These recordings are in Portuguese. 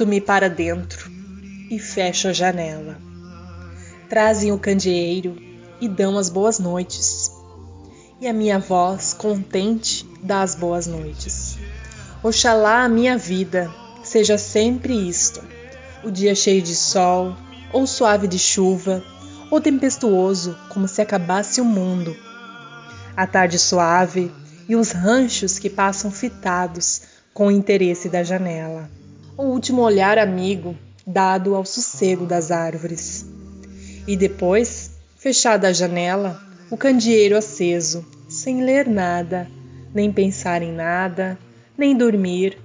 Meto-me para dentro e fecho a janela. Trazem o candeeiro e dão as boas noites. E a minha voz, contente, dá as boas noites. Oxalá a minha vida seja sempre isto: o dia cheio de sol, ou suave de chuva, ou tempestuoso, como se acabasse o mundo. A tarde suave e os ranchos que passam fitados com o interesse da janela. O último olhar amigo dado ao sossego das árvores. E depois, fechada a janela, o candeeiro aceso, sem ler nada, nem pensar em nada, nem dormir,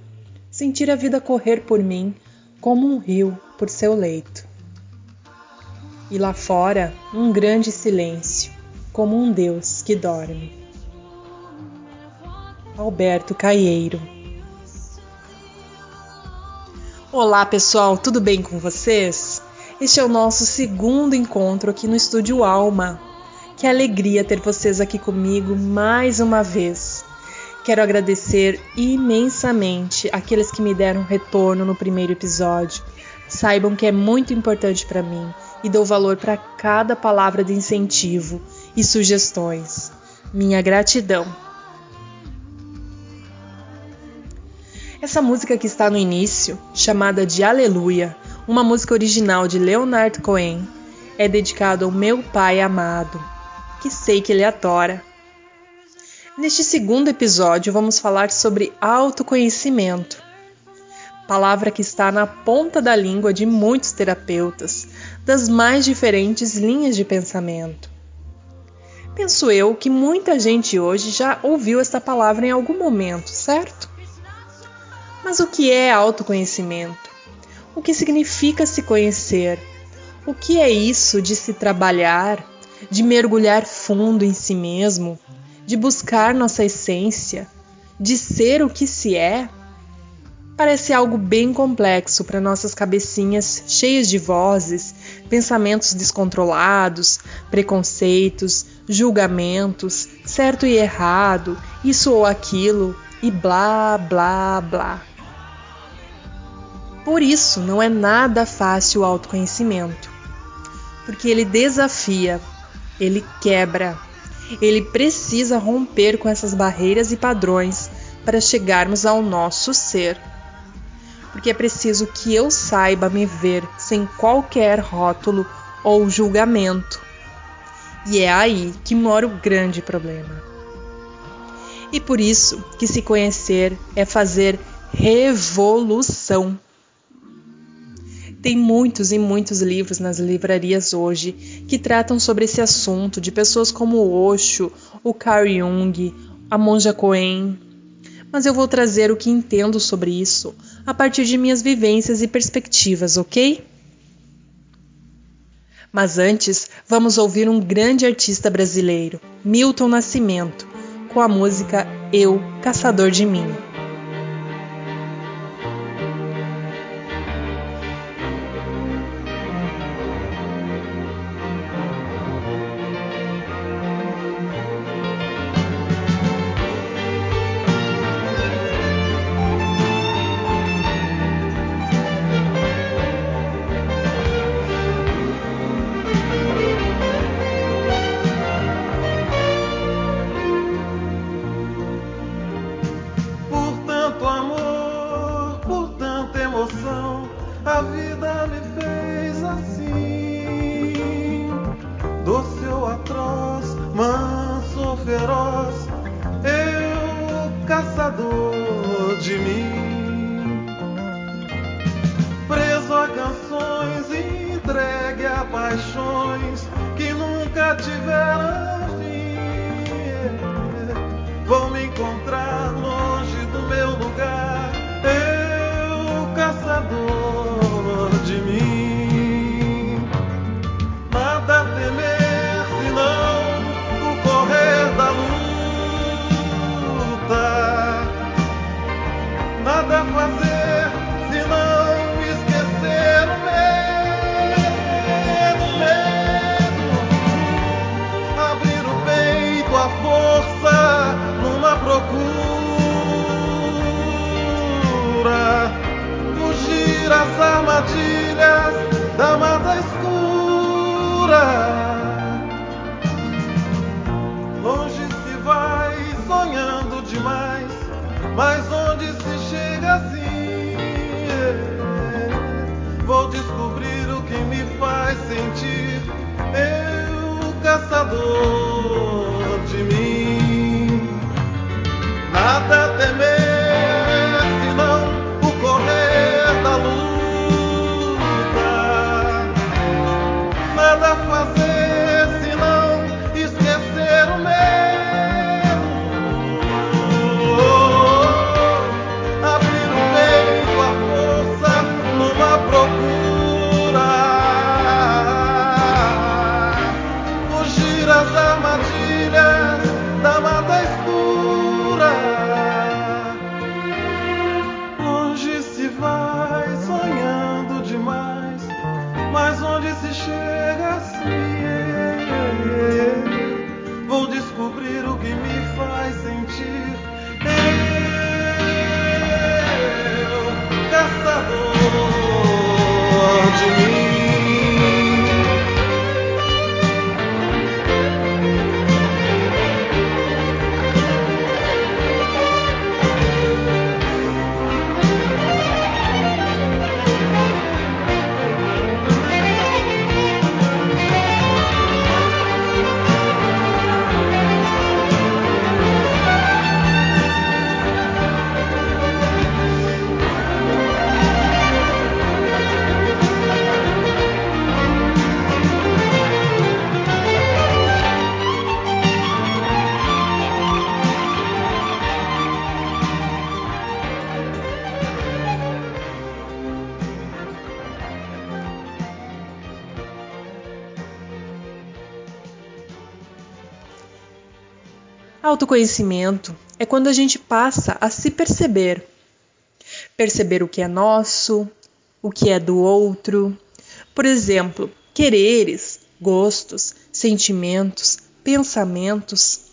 sentir a vida correr por mim como um rio por seu leito. E lá fora, um grande silêncio, como um Deus que dorme. Alberto Caieiro Olá pessoal, tudo bem com vocês? Este é o nosso segundo encontro aqui no Estúdio Alma. Que alegria ter vocês aqui comigo mais uma vez. Quero agradecer imensamente aqueles que me deram retorno no primeiro episódio. Saibam que é muito importante para mim e dou valor para cada palavra de incentivo e sugestões. Minha gratidão. Essa música que está no início, chamada de Aleluia, uma música original de Leonard Cohen, é dedicada ao meu pai amado, que sei que ele adora. Neste segundo episódio, vamos falar sobre autoconhecimento, palavra que está na ponta da língua de muitos terapeutas das mais diferentes linhas de pensamento. Penso eu que muita gente hoje já ouviu esta palavra em algum momento, certo? Mas o que é autoconhecimento? O que significa se conhecer? O que é isso de se trabalhar, de mergulhar fundo em si mesmo, de buscar nossa essência, de ser o que se é? Parece algo bem complexo para nossas cabecinhas cheias de vozes, pensamentos descontrolados, preconceitos, julgamentos, certo e errado, isso ou aquilo e blá blá blá. Por isso, não é nada fácil o autoconhecimento, porque ele desafia, ele quebra, ele precisa romper com essas barreiras e padrões para chegarmos ao nosso ser. Porque é preciso que eu saiba me ver sem qualquer rótulo ou julgamento. E é aí que mora o grande problema. E por isso que se conhecer é fazer revolução. Tem muitos e muitos livros nas livrarias hoje que tratam sobre esse assunto, de pessoas como Osho, o Carl Jung, a Monja Coen. Mas eu vou trazer o que entendo sobre isso a partir de minhas vivências e perspectivas, ok? Mas antes, vamos ouvir um grande artista brasileiro, Milton Nascimento, com a música Eu, Caçador de Mim. Autoconhecimento é quando a gente passa a se perceber. Perceber o que é nosso, o que é do outro. Por exemplo, quereres, gostos, sentimentos, pensamentos.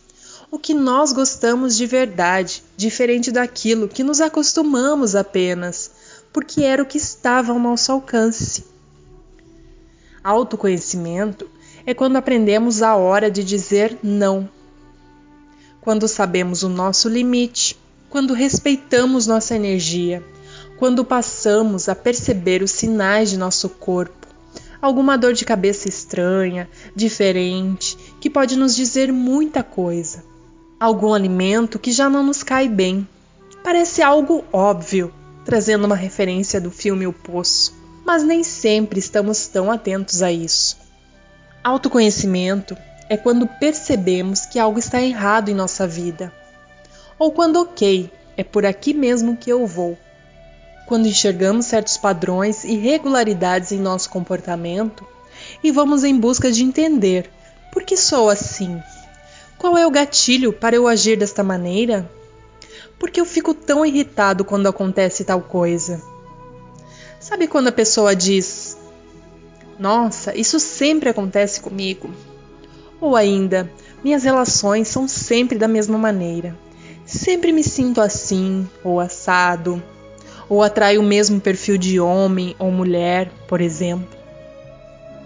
O que nós gostamos de verdade, diferente daquilo que nos acostumamos apenas, porque era o que estava ao nosso alcance. Autoconhecimento é quando aprendemos a hora de dizer não quando sabemos o nosso limite, quando respeitamos nossa energia, quando passamos a perceber os sinais de nosso corpo, alguma dor de cabeça estranha, diferente, que pode nos dizer muita coisa, algum alimento que já não nos cai bem. Parece algo óbvio, trazendo uma referência do filme O Poço, mas nem sempre estamos tão atentos a isso. Autoconhecimento é quando percebemos que algo está errado em nossa vida. Ou quando, ok, é por aqui mesmo que eu vou. Quando enxergamos certos padrões e regularidades em nosso comportamento e vamos em busca de entender por que sou assim. Qual é o gatilho para eu agir desta maneira? Por que eu fico tão irritado quando acontece tal coisa? Sabe quando a pessoa diz: Nossa, isso sempre acontece comigo? Ou ainda, minhas relações são sempre da mesma maneira. Sempre me sinto assim ou assado, ou atraio o mesmo perfil de homem ou mulher, por exemplo.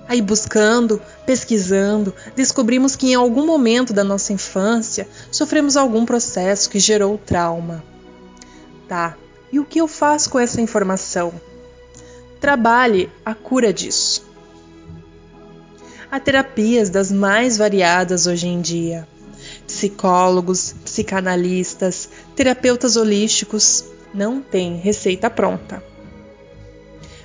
Aí buscando, pesquisando, descobrimos que em algum momento da nossa infância sofremos algum processo que gerou trauma. Tá, e o que eu faço com essa informação? Trabalhe a cura disso. Há terapias das mais variadas hoje em dia. Psicólogos, psicanalistas, terapeutas holísticos não têm receita pronta.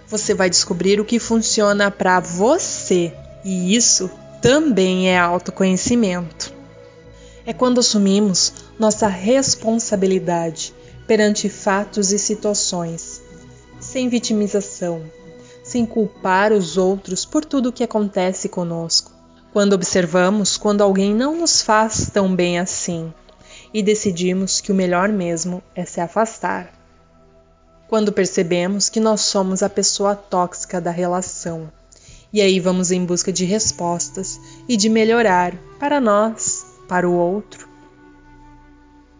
Você vai descobrir o que funciona para você, e isso também é autoconhecimento. É quando assumimos nossa responsabilidade perante fatos e situações, sem vitimização, sem culpar os outros por tudo o que acontece conosco. Quando observamos quando alguém não nos faz tão bem assim e decidimos que o melhor mesmo é se afastar. Quando percebemos que nós somos a pessoa tóxica da relação e aí vamos em busca de respostas e de melhorar para nós, para o outro.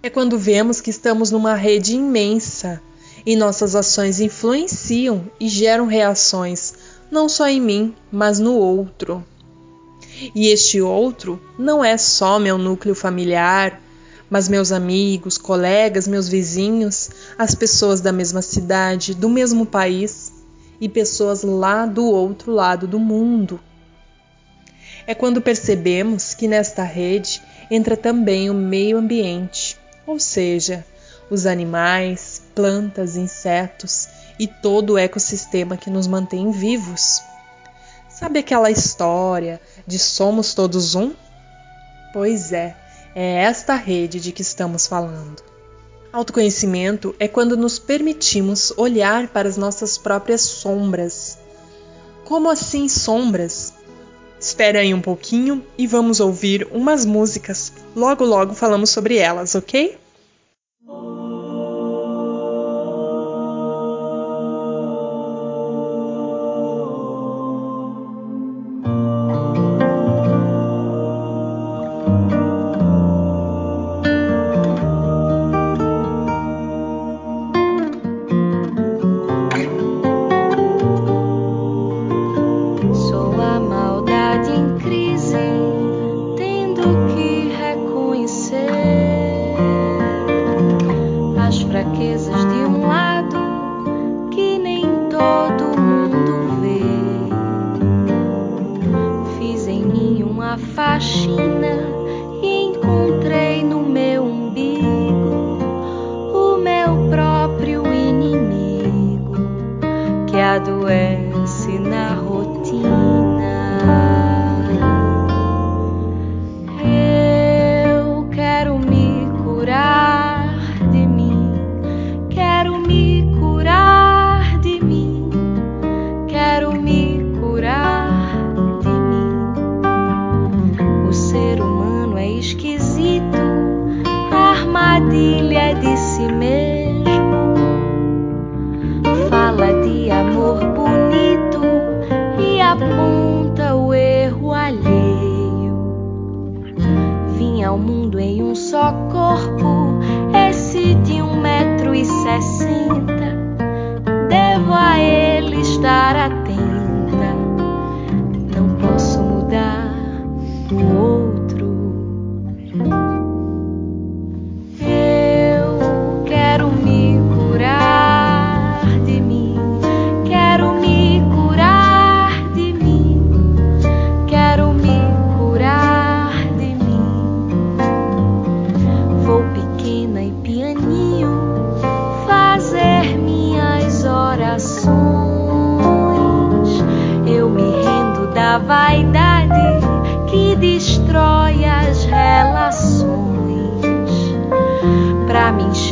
É quando vemos que estamos numa rede imensa e nossas ações influenciam e geram reações não só em mim, mas no outro. E este outro não é só meu núcleo familiar, mas meus amigos, colegas, meus vizinhos, as pessoas da mesma cidade, do mesmo país e pessoas lá do outro lado do mundo. É quando percebemos que nesta rede entra também o meio ambiente, ou seja, os animais, plantas, insetos e todo o ecossistema que nos mantém vivos. Sabe aquela história de somos todos um? Pois é, é esta rede de que estamos falando. Autoconhecimento é quando nos permitimos olhar para as nossas próprias sombras. Como assim sombras? Espera aí um pouquinho e vamos ouvir umas músicas. Logo, logo falamos sobre elas, ok?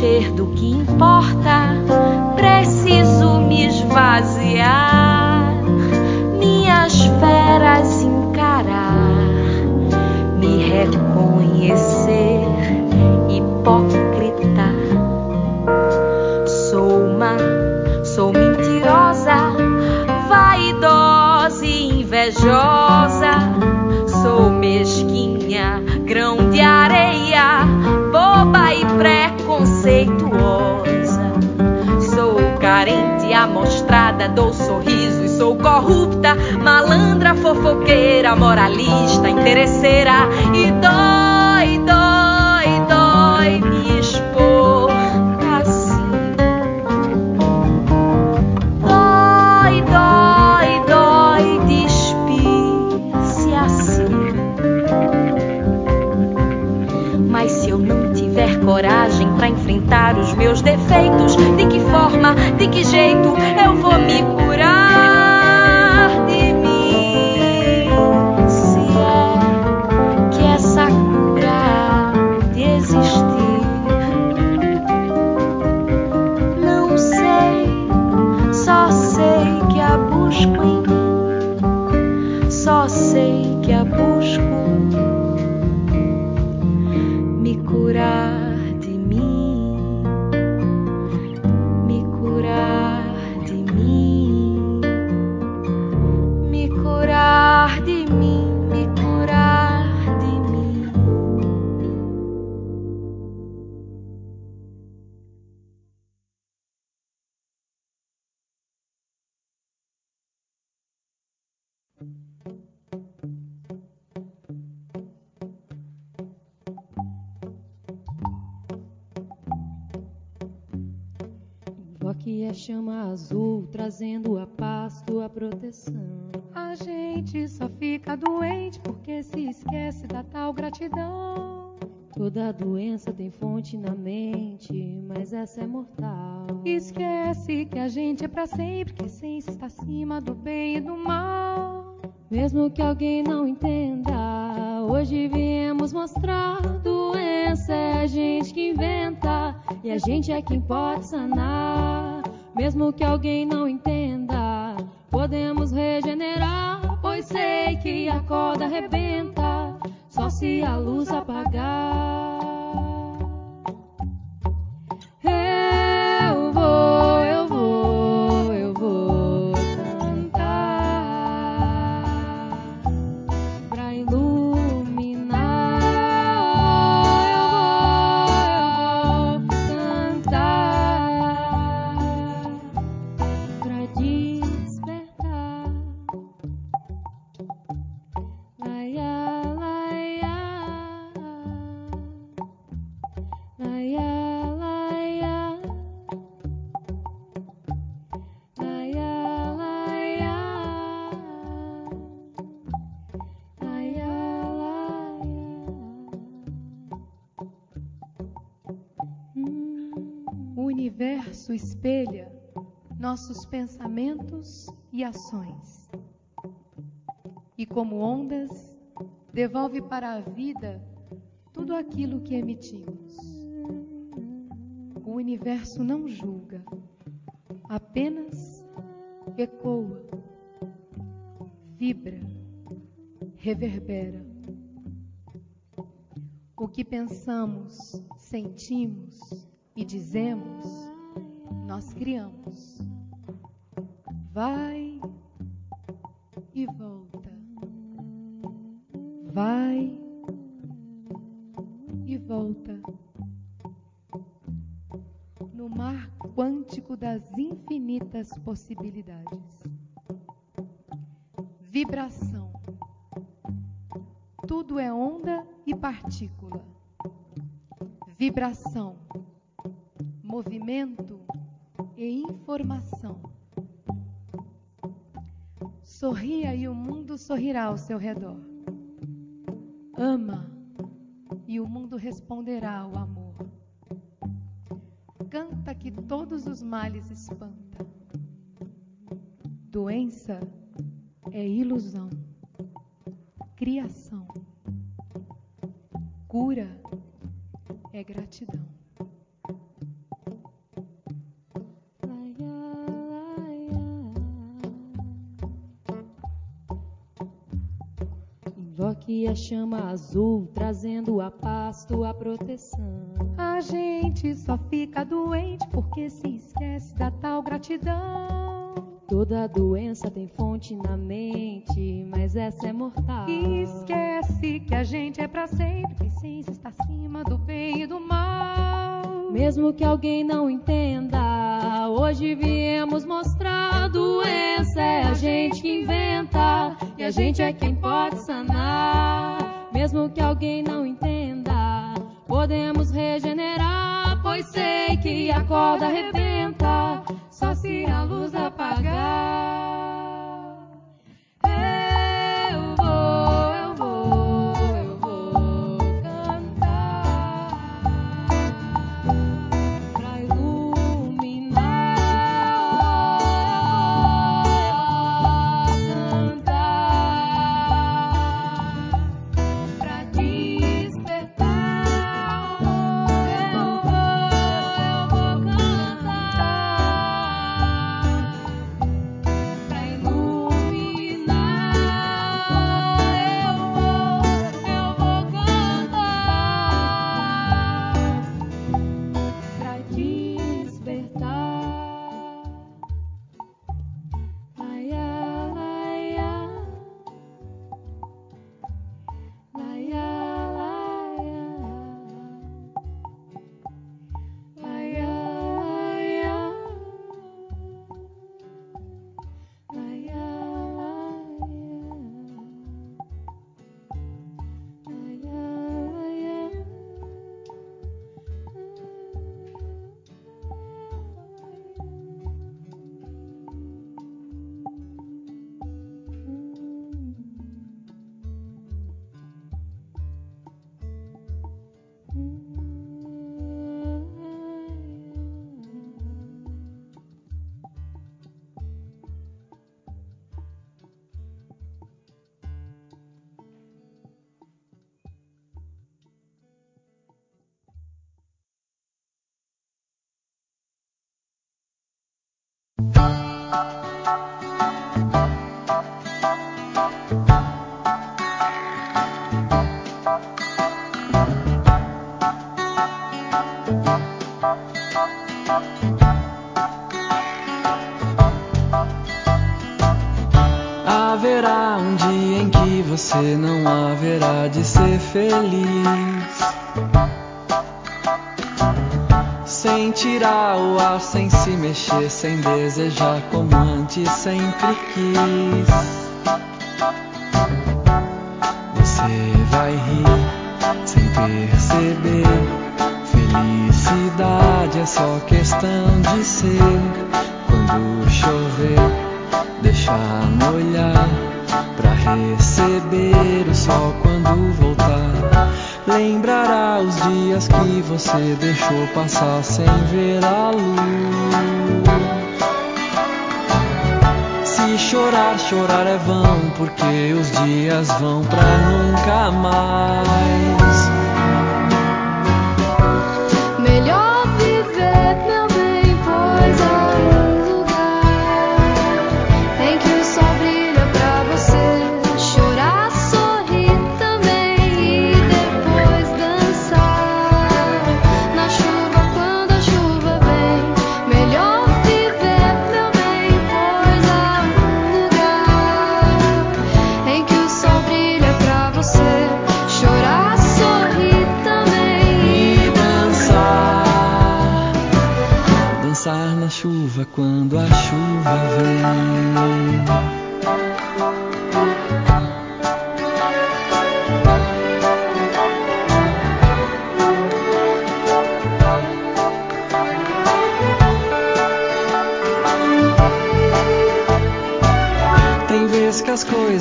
Fofoqueira, Invoque a chama azul, trazendo a paz, tua proteção. A gente só fica doente porque se esquece da tal gratidão. Toda doença tem fonte na mente, mas essa é mortal. Esquece que a gente é pra sempre, que a está acima do bem e do mal. Mesmo que alguém não entenda, hoje viemos mostrar: doença é a gente que inventa, e a gente é quem pode sanar. Mesmo que alguém não entenda, podemos regenerar, pois sei que a corda arrebenta, só se a luz apagar. Nossos pensamentos e ações. E como ondas, devolve para a vida tudo aquilo que emitimos. O universo não julga, apenas ecoa, vibra, reverbera. O que pensamos, sentimos e dizemos, nós criamos. Vai e volta. Vai e volta. No mar quântico das infinitas possibilidades. Vibração. Tudo é onda e partícula. Vibração. Ao seu redor. Invoque a chama azul, trazendo a paz, tua proteção. A gente só fica doente porque se esquece da tal gratidão. Toda doença tem fonte na mente, mas essa é mortal. E esquece que a gente é pra sempre, que a essência está acima do bem e do mal. Mesmo que alguém não entenda, hoje viemos mostrar: doença é a gente que inventa, e a gente é quem pode sanar. Mesmo que alguém não entenda, podemos regenerar, pois sei que a corda arrebenta, só se a luz apagar. Haverá um dia em que você não haverá de ser feliz. Sentirá o ar sem mexer, sem desejar como antes sempre quis. Você vai rir sem perceber. Felicidade é só questão de ser. Quando chover, deixar molhar pra receber o sol quando voltar. Lembrará os dias que você deixou passar sem ver a luz. Se chorar, chorar é vão, porque os dias vão pra nunca mais. Melhor viver, meu bem, pois há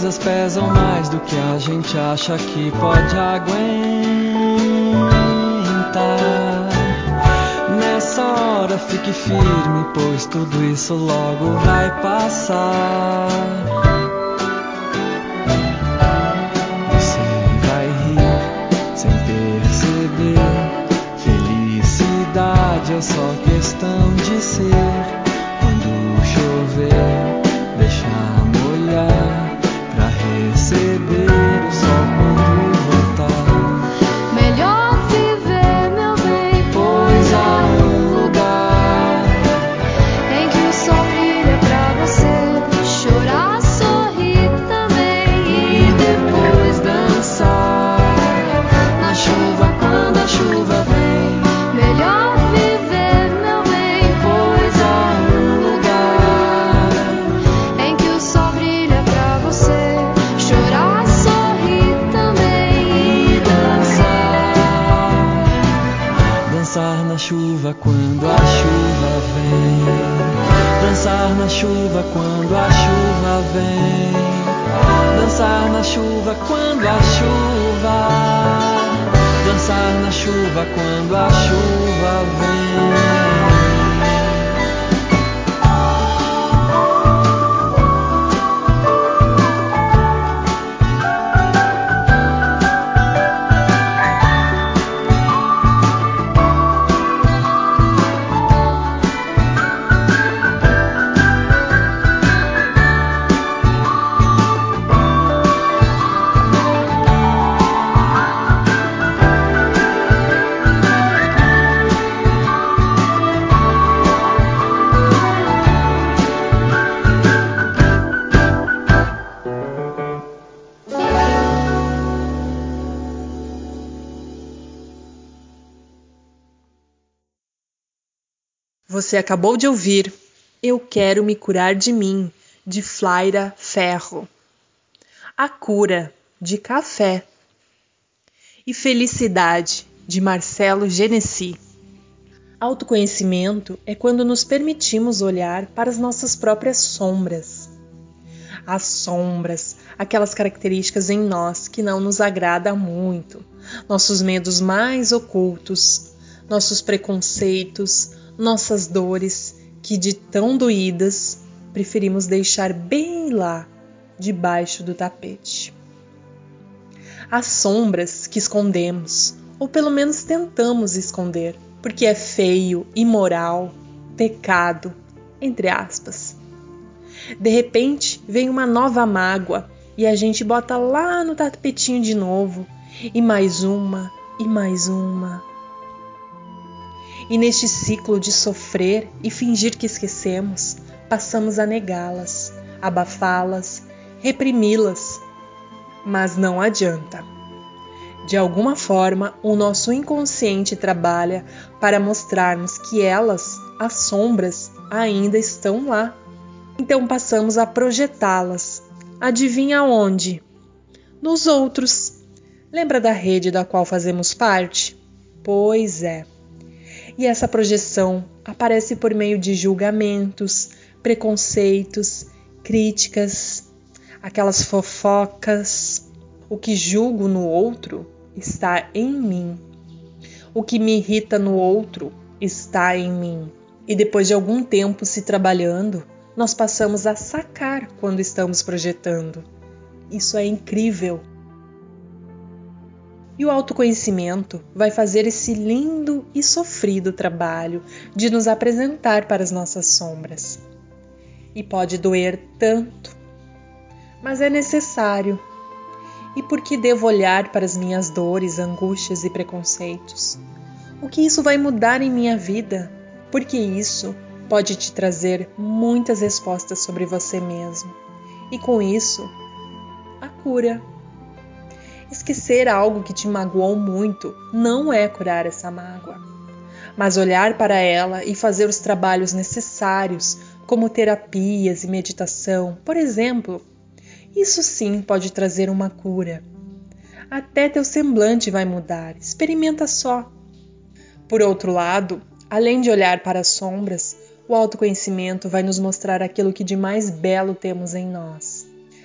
coisas pesam mais do que a gente acha que pode aguentar. Nessa hora fique firme, pois tudo isso logo vai passar. Você vai rir sem perceber. Felicidade é só questão de ser. Quando chover, Você acabou de ouvir Eu Quero Me Curar de Mim, de Flaira Ferro. A Cura, de Café. E Felicidade, de Marcelo Genesi. Autoconhecimento é quando nos permitimos olhar para as nossas próprias sombras. As sombras, aquelas características em nós que não nos agrada muito, nossos medos mais ocultos, nossos preconceitos, nossas dores que de tão doídas preferimos deixar bem lá, debaixo do tapete. As sombras que escondemos, ou pelo menos tentamos esconder, porque é feio, imoral, pecado, entre aspas. De repente vem uma nova mágoa e a gente bota lá no tapetinho de novo, e mais uma, e mais uma. E neste ciclo de sofrer e fingir que esquecemos, passamos a negá-las, abafá-las, reprimi-las. Mas não adianta. De alguma forma, o nosso inconsciente trabalha para mostrarmos que elas, as sombras, ainda estão lá. Então passamos a projetá-las. Adivinha onde? Nos outros. Lembra da rede da qual fazemos parte? Pois é. E essa projeção aparece por meio de julgamentos, preconceitos, críticas, aquelas fofocas. O que julgo no outro está em mim. O que me irrita no outro está em mim. E depois de algum tempo se trabalhando, nós passamos a sacar quando estamos projetando. Isso é incrível. E o autoconhecimento vai fazer esse lindo e sofrido trabalho de nos apresentar para as nossas sombras. E pode doer tanto, mas é necessário e por que devo olhar para as minhas dores, angústias e preconceitos? O que isso vai mudar em minha vida? Porque isso pode te trazer muitas respostas sobre você mesmo. E com isso, a cura. Esquecer algo que te magoou muito não é curar essa mágoa, mas olhar para ela e fazer os trabalhos necessários, como terapias e meditação, por exemplo, isso sim pode trazer uma cura. Até teu semblante vai mudar, experimenta só. Por outro lado, além de olhar para as sombras, o autoconhecimento vai nos mostrar aquilo que de mais belo temos em nós.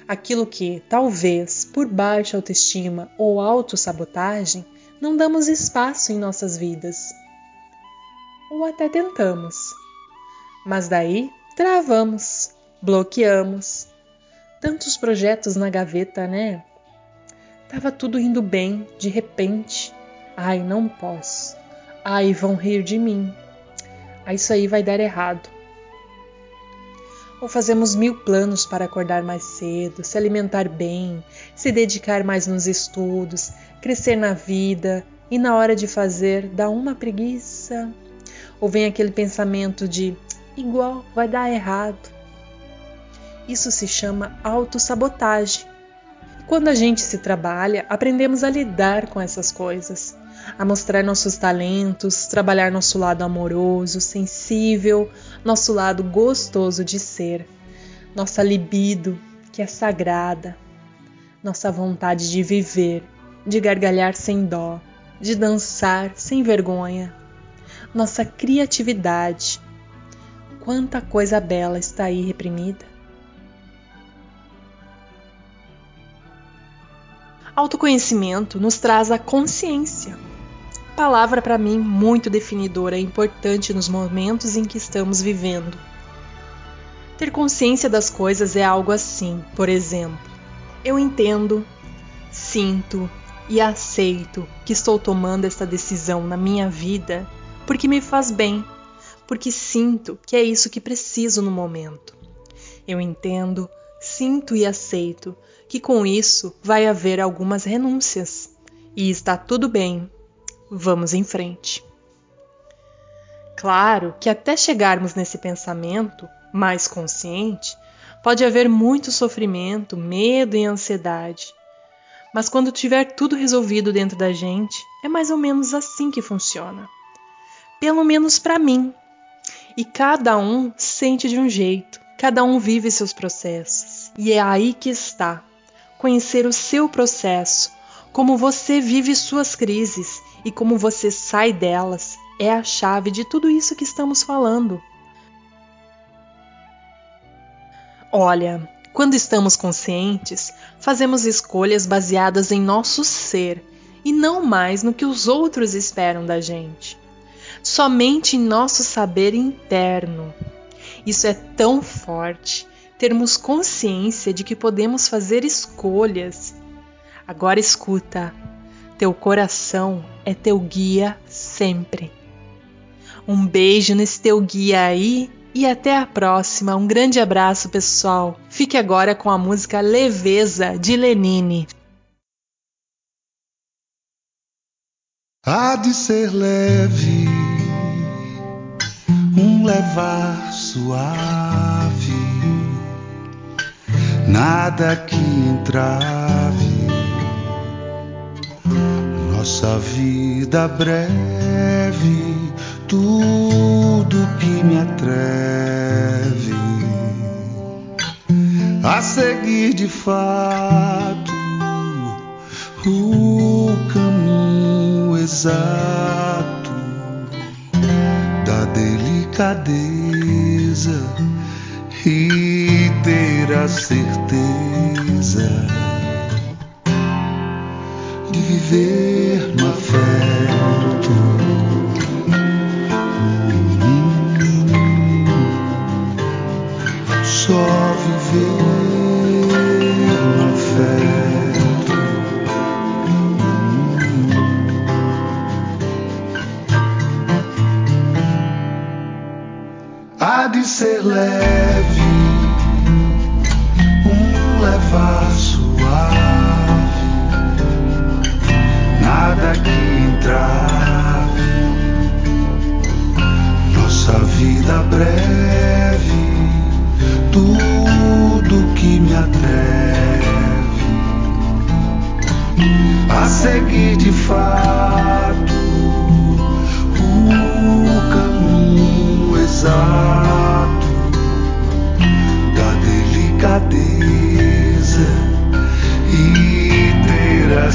Aquilo que, talvez, por baixa autoestima ou autossabotagem, não damos espaço em nossas vidas. Ou até tentamos. Mas daí travamos, bloqueamos, tantos projetos na gaveta, né? Tava tudo indo bem, de repente. Ai, não posso. Ai, vão rir de mim. Ah, isso aí vai dar errado. Ou fazemos mil planos para acordar mais cedo, se alimentar bem, se dedicar mais nos estudos, crescer na vida e na hora de fazer dá uma preguiça. Ou vem aquele pensamento de igual vai dar errado. Isso se chama autossabotagem. Quando a gente se trabalha, aprendemos a lidar com essas coisas, a mostrar nossos talentos, trabalhar nosso lado amoroso, sensível, nosso lado gostoso de ser, nossa libido, que é sagrada, nossa vontade de viver, de gargalhar sem dó, de dançar sem vergonha, nossa criatividade. Quanta coisa bela está aí reprimida. Autoconhecimento nos traz a consciência. Palavra para mim muito definidora e importante nos momentos em que estamos vivendo. Ter consciência das coisas é algo assim, por exemplo, eu entendo, sinto e aceito que estou tomando esta decisão na minha vida porque me faz bem, porque sinto que é isso que preciso no momento. Eu entendo, sinto e aceito que com isso vai haver algumas renúncias. E está tudo bem. Vamos em frente. Claro que até chegarmos nesse pensamento mais consciente, pode haver muito sofrimento, medo e ansiedade. Mas quando tiver tudo resolvido dentro da gente, é mais ou menos assim que funciona. Pelo menos para mim. E cada um sente de um jeito, cada um vive seus processos. E é aí que está conhecer o seu processo, como você vive suas crises e como você sai delas é a chave de tudo isso que estamos falando. Olha, quando estamos conscientes, fazemos escolhas baseadas em nosso ser e não mais no que os outros esperam da gente. Somente em nosso saber interno. Isso é tão forte termos consciência de que podemos fazer escolhas. Agora escuta, teu coração é teu guia sempre. Um beijo nesse teu guia aí e até a próxima. Um grande abraço, pessoal. Fique agora com a música Leveza de Lenine. Há de ser leve, um levar suave nada que entrave nossa vida breve, tudo que me atreve. A seguir de fato o caminho exato da delicadeza e ter a certeza seguir de fato o caminho exato da delicadeza e ter a